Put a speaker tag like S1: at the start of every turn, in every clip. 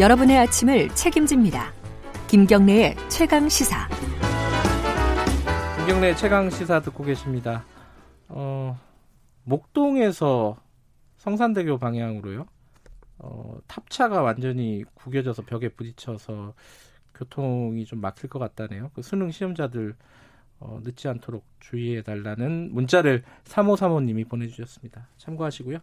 S1: 여러분의 아침을 책임집니다. 김경래의 최강 시사.
S2: 김경래 최강 시사 듣고 계십니다. 어, 목동에서 성산대교 방향으로요. 어, 탑차가 완전히 구겨져서 벽에 부딪혀서 교통이 좀 막힐 것 같다네요. 그 수능 시험자들 어, 늦지 않도록 주의해 달라는 문자를 3535님이 보내주셨습니다. 참고하시고요.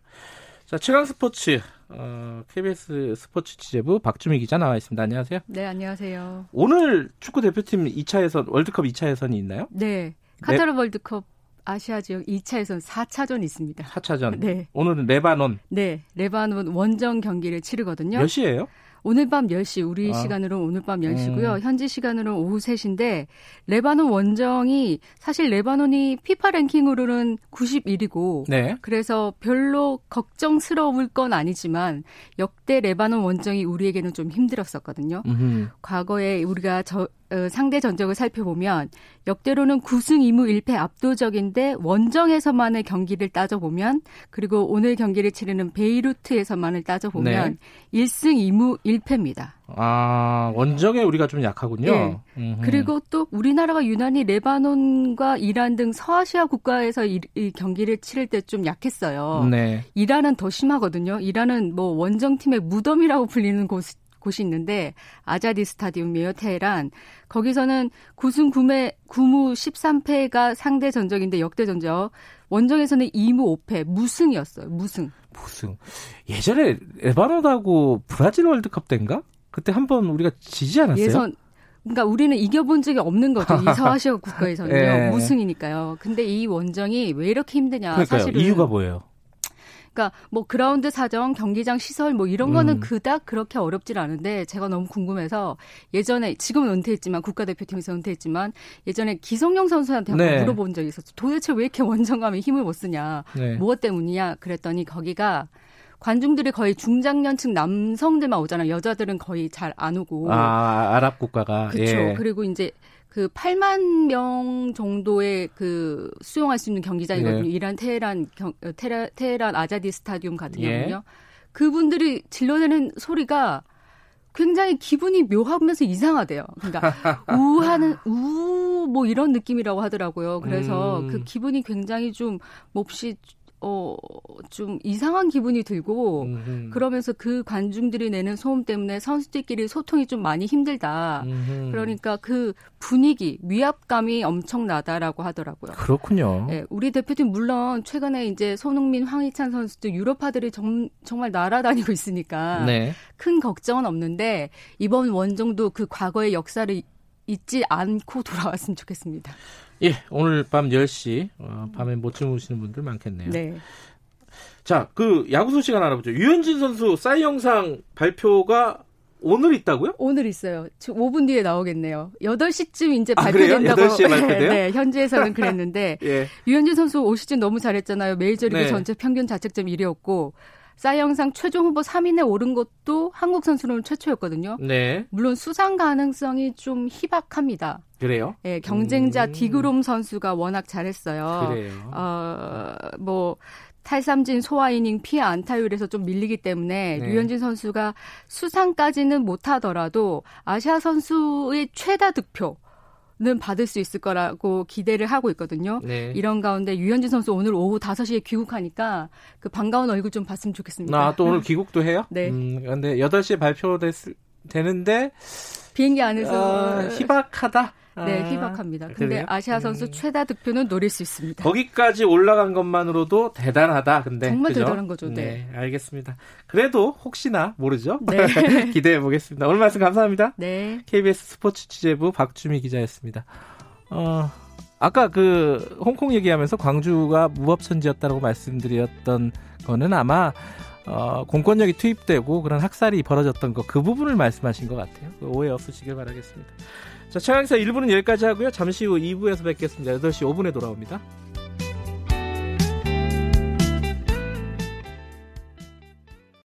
S2: 자, 최강 스포츠, 어, KBS 스포츠 취재부 박주미 기자 나와 있습니다. 안녕하세요.
S3: 네, 안녕하세요.
S2: 오늘 축구 대표팀 2차 예선, 월드컵 2차 예선이 있나요?
S3: 네. 카타르 네. 월드컵 아시아 지역 2차 예선 4차전이 있습니다.
S2: 4차전.
S3: 네.
S2: 오늘은 레바논.
S3: 네. 레바논 원정 경기를 치르거든요.
S2: 몇 시예요?
S3: 오늘 밤 10시 우리 아. 시간으로 오늘 밤 10시고요. 음. 현지 시간으로 오후 3시인데 레바논 원정이 사실 레바논이 피파 랭킹으로는 91이고 네. 그래서 별로 걱정스러울 건 아니지만 역대 레바논 원정이 우리에게는 좀 힘들었었거든요. 음흠. 과거에 우리가 저 어, 상대 전적을 살펴보면 역대로는 9승 2무 1패 압도적인데 원정에서만의 경기를 따져보면 그리고 오늘 경기를 치르는 베이루트에서만을 따져보면 네. 1승 2무 1패입니다.
S2: 아 원정에 우리가 좀 약하군요.
S3: 네. 그리고 또 우리나라가 유난히 레바논과 이란 등 서아시아 국가에서 이, 이 경기를 치를 때 좀 약했어요. 네. 이란은 더 심하거든요. 이란은 뭐 원정 팀의 무덤이라고 불리는 곳 곳이 있는데 아자디 스타디움이에요. 테헤란. 거기서는 9승 9매 9무 13패가 상대 전적인데 역대 전적. 원정에서는 2무 5패 무승이었어요. 무승.
S2: 무승. 예전에 레바논하고 브라질 월드컵 때인가? 그때 한번 우리가 지지 않았어요?
S3: 예선 그러니까 우리는 이겨본 적이 없는 거죠. 이 서아시아 국가에서는요. 네. 무승이니까요. 근데 이 원정이 왜 이렇게 힘드냐. 사실은
S2: 이유가 뭐예요?
S3: 그러니까 뭐 그라운드 사정, 경기장 시설 뭐 이런 거는 음. 그닥 그렇게 어렵질 않은데 제가 너무 궁금해서 예전에 지금은 은퇴했지만 국가대표팀에서 은퇴했지만 예전에 기성용 선수한테 한번 네. 물어본 적이 있었죠. 도대체 왜 이렇게 원정감에 힘을 못 쓰냐? 네. 무엇 때문이냐? 그랬더니 거기가 관중들이 거의 중장년층 남성들만 오잖아요. 여자들은 거의 잘 안 오고.
S2: 아, 아랍 국가가.
S3: 그렇죠. 예. 그리고 이제 그 8만 명 정도의 그 수용할 수 있는 경기장이거든요. 네. 이란 테헤란 경, 테라, 테헤란 아자디 스타디움 같은 예. 경우는요. 그분들이 질러내는 소리가 굉장히 기분이 묘하면서 이상하대요. 그러니까 우하는 우 뭐 이런 느낌이라고 하더라고요. 그래서 음. 그 기분이 굉장히 좀 몹시 어, 좀 이상한 기분이 들고, 음흠. 그러면서 그 관중들이 내는 소음 때문에 선수들끼리 소통이 좀 많이 힘들다. 음흠. 그러니까 그 분위기, 위압감이 엄청나다라고 하더라고요.
S2: 그렇군요.
S3: 네, 우리 대표팀 물론 최근에 이제 손흥민, 황희찬 선수들 유럽파들이 정, 정말 날아다니고 있으니까 네. 큰 걱정은 없는데, 이번 원정도 그 과거의 역사를 잊지 않고 돌아왔으면 좋겠습니다.
S2: 예, 오늘 밤 10시 어, 밤에 못 주무시는 분들 많겠네요. 네. 자, 그 야구 소식 하나 알아보죠. 유현진 선수 사이 영상 발표가 오늘 있다고요?
S3: 오늘 있어요. 5분 뒤에 나오겠네요. 8시쯤 이제 아, 발표된다고.
S2: 아, 8시에 발표돼요?
S3: 네, 현지에서는 그랬는데 예. 유현진 선수 올 시즌 너무 잘했잖아요. 메이저리그 네. 전체 평균 자책점 1위였고 사이 영상 최종 후보 3인에 오른 것도 한국 선수로는 최초였거든요. 네. 물론 수상 가능성이 좀 희박합니다.
S2: 그래요?
S3: 예, 경쟁자 음. 디그롬 선수가 워낙 잘했어요. 그래요. 어, 뭐 탈삼진 소화 이닝 피해 안타율에서 좀 밀리기 때문에 네. 류현진 선수가 수상까지는 못하더라도 아시아 선수의 최다 득표 는 받을 수 있을 거라고 기대를 하고 있거든요. 네. 이런 가운데 유현진 선수 오늘 오후 5시에 귀국하니까 그 반가운 얼굴 좀 봤으면 좋겠습니다.
S2: 아, 또 오늘 귀국도 해요? 네. 음, 근데 8시에 발표됐을 되는데
S3: 비행기 안에서
S2: 어, 희박하다.
S3: 네, 아, 희박합니다. 근데 그래요? 아시아 선수 음. 최다 득표는 노릴 수 있습니다.
S2: 거기까지 올라간 것만으로도 대단하다. 근데
S3: 정말 그죠? 대단한 거죠. 네.
S2: 네. 알겠습니다. 그래도 혹시나 모르죠. 네. 기대해 보겠습니다. 오늘 말씀 감사합니다. 네. KBS 스포츠 취재부 박주미 기자였습니다. 어, 아까 그 홍콩 얘기하면서 광주가 무법천지였다고 말씀드렸던 거는 아마 어, 공권력이 투입되고 그런 학살이 벌어졌던 거 그 부분을 말씀하신 것 같아요. 오해 없으시길 바라겠습니다. 자, 최강사 1부는 여기까지 하고요. 잠시 후 2부에서 뵙겠습니다. 8시 5분에 돌아옵니다.